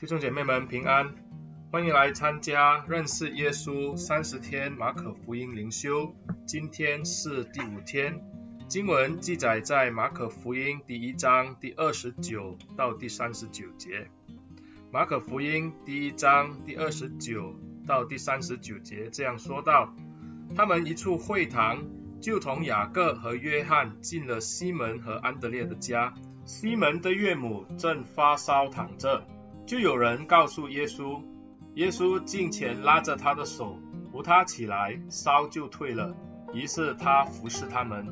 弟兄姐妹们平安，欢迎来参加认识耶稣三十天马可福音灵修。今天是第五天，经文记载在马可福音第一章第二十九到第三十九节。马可福音第一章第二十九到第三十九节这样说道：他们一出会堂，就同雅各和约翰进了西门和安德烈的家。西门的岳母正发烧躺着。就有人告诉耶稣，耶稣近前拉着他的手，扶他起来，烧就退了。于是他服侍他们。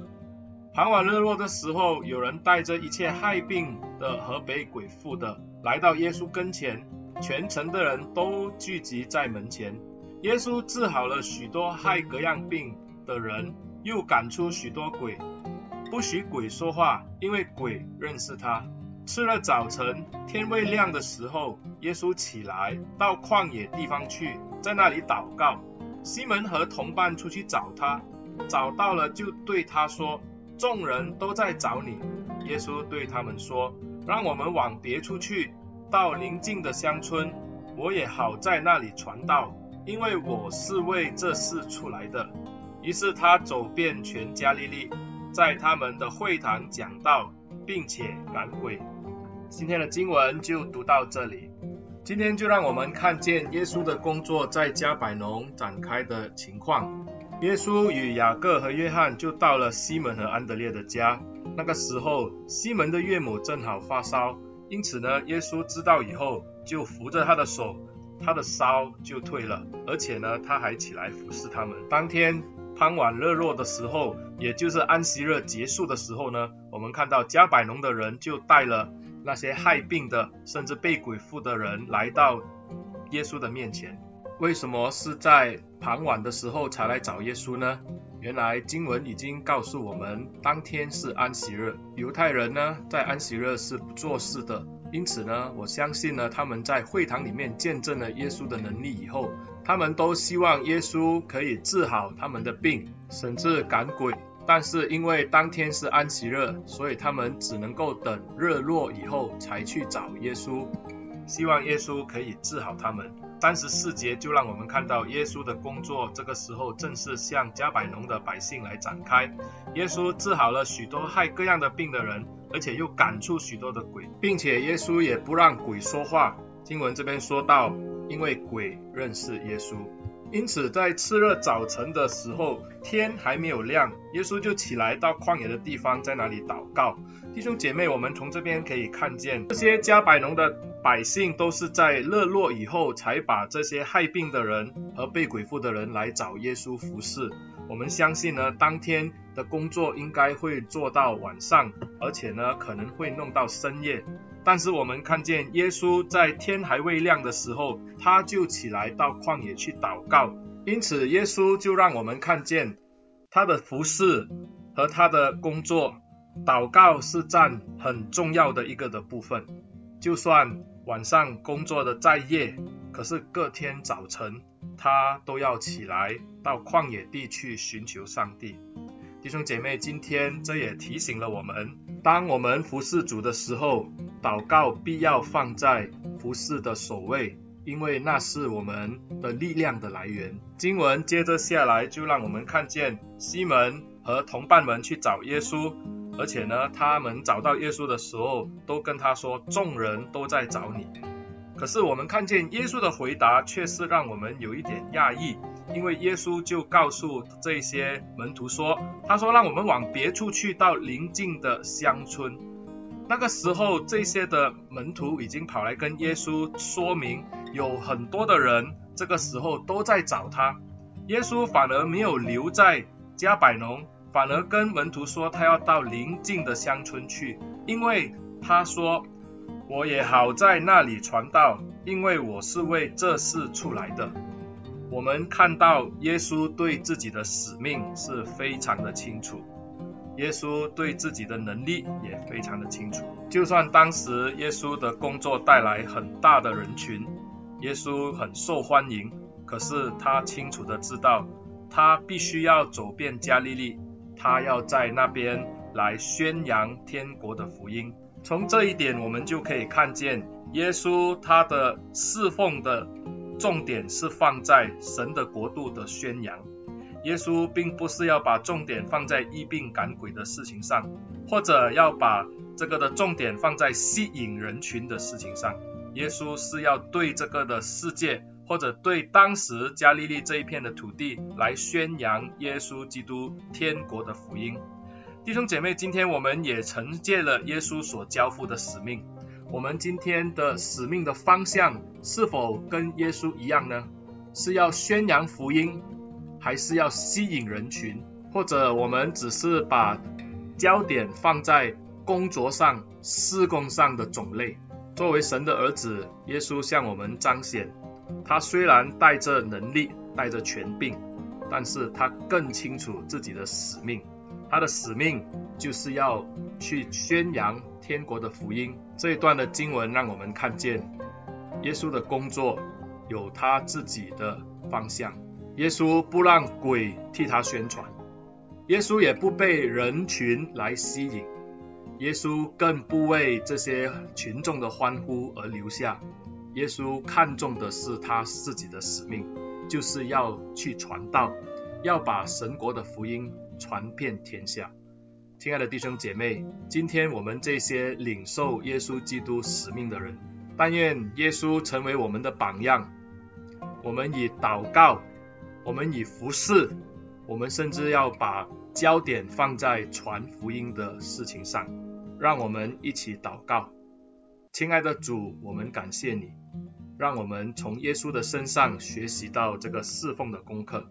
傍晚日落的时候，有人带着一切害病的和被鬼附的来到耶稣跟前，全城的人都聚集在门前。耶稣治好了许多害各样病的人，又赶出许多鬼，不许鬼说话，因为鬼认识他。次日早晨，天未亮的时候，耶稣起来到旷野地方去，在那里祷告。西门和同伴出去找他，找到了就对他说：“众人都在找你。”耶稣对他们说：“让我们往别处去，到邻近的乡村，我也好在那里传道，因为我是为这事出来的。”于是他走遍全加利利，在他们的会堂讲道，并且赶鬼。今天的经文就读到这里。今天就让我们看见耶稣的工作在加百农展开的情况。耶稣与雅各和约翰就到了西门和安德烈的家。那个时候，西门的岳母正好发烧，因此呢，耶稣知道以后就扶着他的手，他的烧就退了，而且呢，他还起来服侍他们。当天傍晚日落的时候，也就是安息日结束的时候呢，我们看到加百农的人就带了。那些害病的，甚至被鬼附的人来到耶稣的面前。为什么是在傍晚的时候才来找耶稣呢？原来经文已经告诉我们，当天是安息日。犹太人呢，在安息日是不做事的。因此呢，我相信呢，他们在会堂里面见证了耶稣的能力以后，他们都希望耶稣可以治好他们的病，甚至赶鬼。但是因为当天是安息日，所以他们只能够等日落以后才去找耶稣，希望耶稣可以治好他们。三十四节就让我们看到耶稣的工作，这个时候正是向加百农的百姓来展开。耶稣治好了许多害各样的病的人，而且又赶出许多的鬼，并且耶稣也不让鬼说话。经文这边说到，因为鬼认识耶稣。因此，在次日早晨的时候，天还没有亮，耶稣就起来到旷野的地方，在那里祷告。弟兄姐妹，我们从这边可以看见，这些加百农的百姓都是在日落以后，才把这些害病的人和被鬼附的人来找耶稣服侍。我们相信呢，当天的工作应该会做到晚上，而且呢，可能会弄到深夜。但是我们看见耶稣在天还未亮的时候，他就起来到旷野去祷告。因此，耶稣就让我们看见他的服饰和他的工作，祷告是占很重要的一个的部分。就算晚上工作的再夜，可是隔天早晨他都要起来到旷野地去寻求上帝。弟兄姐妹，今天这也提醒了我们，当我们服侍主的时候，祷告必要放在服侍的首位，因为那是我们的力量的来源。经文接着下来就让我们看见西门和同伴们去找耶稣，而且呢，他们找到耶稣的时候，都跟他说，众人都在找你。可是我们看见耶稣的回答却是让我们有一点讶异，因为耶稣就告诉这些门徒说，他说，让我们往别处去，到邻近的乡村。那个时候，这些的门徒已经跑来跟耶稣说明，有很多的人这个时候都在找他。耶稣反而没有留在加百农，反而跟门徒说他要到邻近的乡村去，因为他说，我也好在那里传道，因为我是为这事出来的。我们看到耶稣对自己的使命是非常的清楚。耶稣对自己的能力也非常的清楚，就算当时耶稣的工作带来很大的人群，耶稣很受欢迎，可是他清楚的知道，他必须要走遍加利利，他要在那边来宣扬天国的福音。从这一点，我们就可以看见耶稣他的侍奉的重点是放在神的国度的宣扬。耶稣并不是要把重点放在医病赶鬼的事情上，或者要把这个的重点放在吸引人群的事情上。耶稣是要对这个的世界，或者对当时加利利这一片的土地来宣扬耶稣基督天国的福音。弟兄姐妹，今天我们也承接了耶稣所交付的使命。我们今天的使命的方向是否跟耶稣一样呢？是要宣扬福音？还是要吸引人群，或者我们只是把焦点放在工作上、事工上的种类。作为神的儿子，耶稣向我们彰显，他虽然带着能力、带着权柄，但是他更清楚自己的使命。他的使命就是要去宣扬天国的福音。这一段的经文让我们看见，耶稣的工作有他自己的方向。耶稣不让鬼替他宣传，耶稣也不被人群来吸引，耶稣更不为这些群众的欢呼而留下。耶稣看重的是他自己的使命，就是要去传道，要把神国的福音传遍天下。亲爱的弟兄姐妹，今天我们这些领受耶稣基督使命的人，但愿耶稣成为我们的榜样，我们以祷告。我们以服侍，我们甚至要把焦点放在传福音的事情上。让我们一起祷告，亲爱的主，我们感谢你，让我们从耶稣的身上学习到这个侍奉的功课。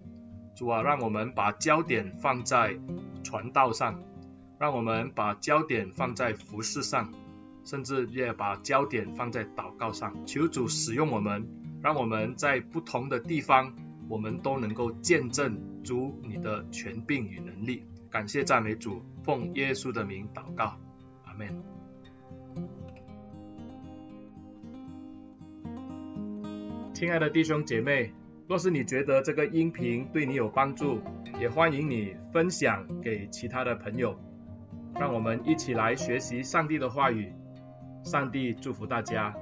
主啊，让我们把焦点放在传道上，让我们把焦点放在服饰上，甚至也把焦点放在祷告上。求主使用我们，让我们在不同的地方。我们都能够见证主你的权柄与能力，感谢赞美主，奉耶稣的名祷告，阿门。亲爱的弟兄姐妹，若是你觉得这个音频对你有帮助，也欢迎你分享给其他的朋友，让我们一起来学习上帝的话语。上帝祝福大家。